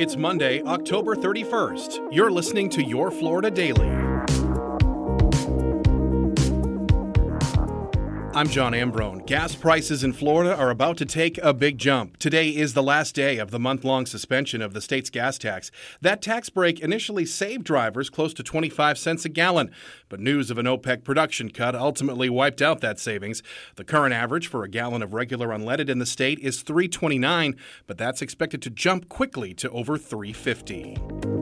It's Monday, October 31st. You're listening to Your Florida Daily. I'm John Ambrone. Gas prices in Florida are about to take a big jump. Today is the last day of the month long suspension of the state's gas tax. That tax break initially saved drivers close to 25 cents a gallon, but news of an OPEC production cut ultimately wiped out that savings. The current average for a gallon of regular unleaded in the state is 3.29, but that's expected to jump quickly to over 3.50.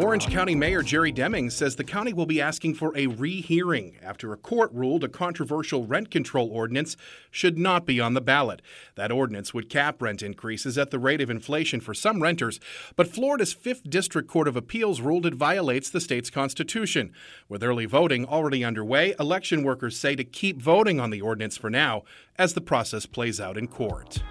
Orange County Mayor Jerry Demings says the county will be asking for a rehearing after a court ruled a controversial rent control ordinance should not be on the ballot. That ordinance would cap rent increases at the rate of inflation for some renters, but Florida's 5th District Court of Appeals ruled it violates the state's constitution. With early voting already underway, election workers say to keep voting on the ordinance for now as the process plays out in court.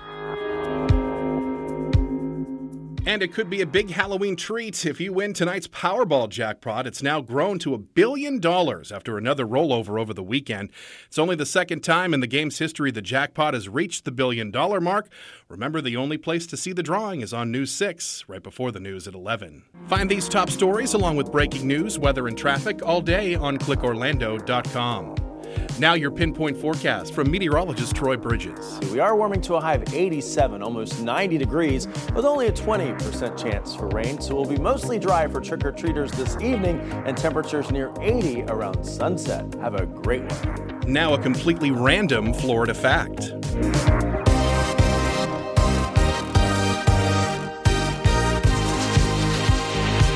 And it could be a big Halloween treat if you win tonight's Powerball jackpot. It's now grown to a billion dollars after another rollover over the weekend. It's only the second time in the game's history the jackpot has reached the billion dollar mark. Remember, the only place to see the drawing is on News 6, right before the news at 11. Find these top stories along with breaking news, weather, and traffic all day on clickorlando.com. Now, your pinpoint forecast from meteorologist Troy Bridges. We are warming to a high of 87, almost 90 degrees, with only a 20% chance for rain. So we'll be mostly dry for trick or treaters this evening and temperatures near 80 around sunset. Have a great one. Now, a completely random Florida fact.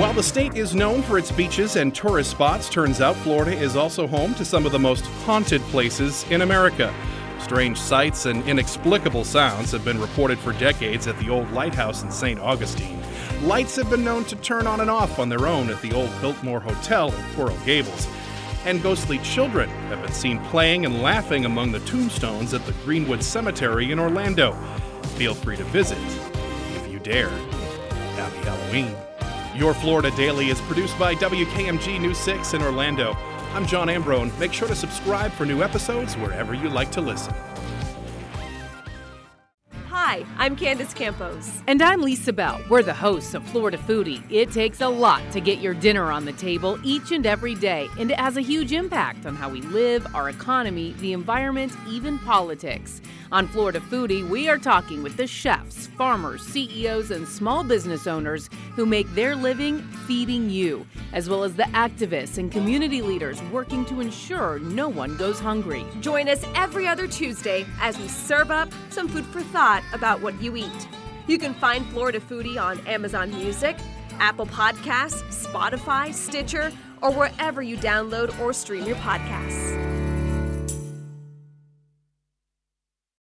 While the state is known for its beaches and tourist spots, turns out Florida is also home to some of the most haunted places in America. Strange sights and inexplicable sounds have been reported for decades at the old lighthouse in St. Augustine. Lights have been known to turn on and off on their own at the old Biltmore Hotel in Coral Gables. And ghostly children have been seen playing and laughing among the tombstones at the Greenwood Cemetery in Orlando. Feel free to visit if you dare. Happy Halloween. Your Florida Daily is produced by WKMG News 6 in Orlando. I'm John Ambrone. Make sure to subscribe for new episodes wherever you like to listen. Hi, I'm Candace Campos. And I'm Lisa Bell. We're the hosts of Florida Foodie. It takes a lot to get your dinner on the table each and every day, and it has a huge impact on how we live, our economy, the environment, even politics. On Florida Foodie, we are talking with the chefs, farmers, CEOs, and small business owners who make their living feeding you, as well as the activists and community leaders working to ensure no one goes hungry. Join us every other Tuesday as we serve up some food for thought about what you eat. You can find Florida Foodie on Amazon Music, Apple Podcasts, Spotify, Stitcher, or wherever you download or stream your podcasts.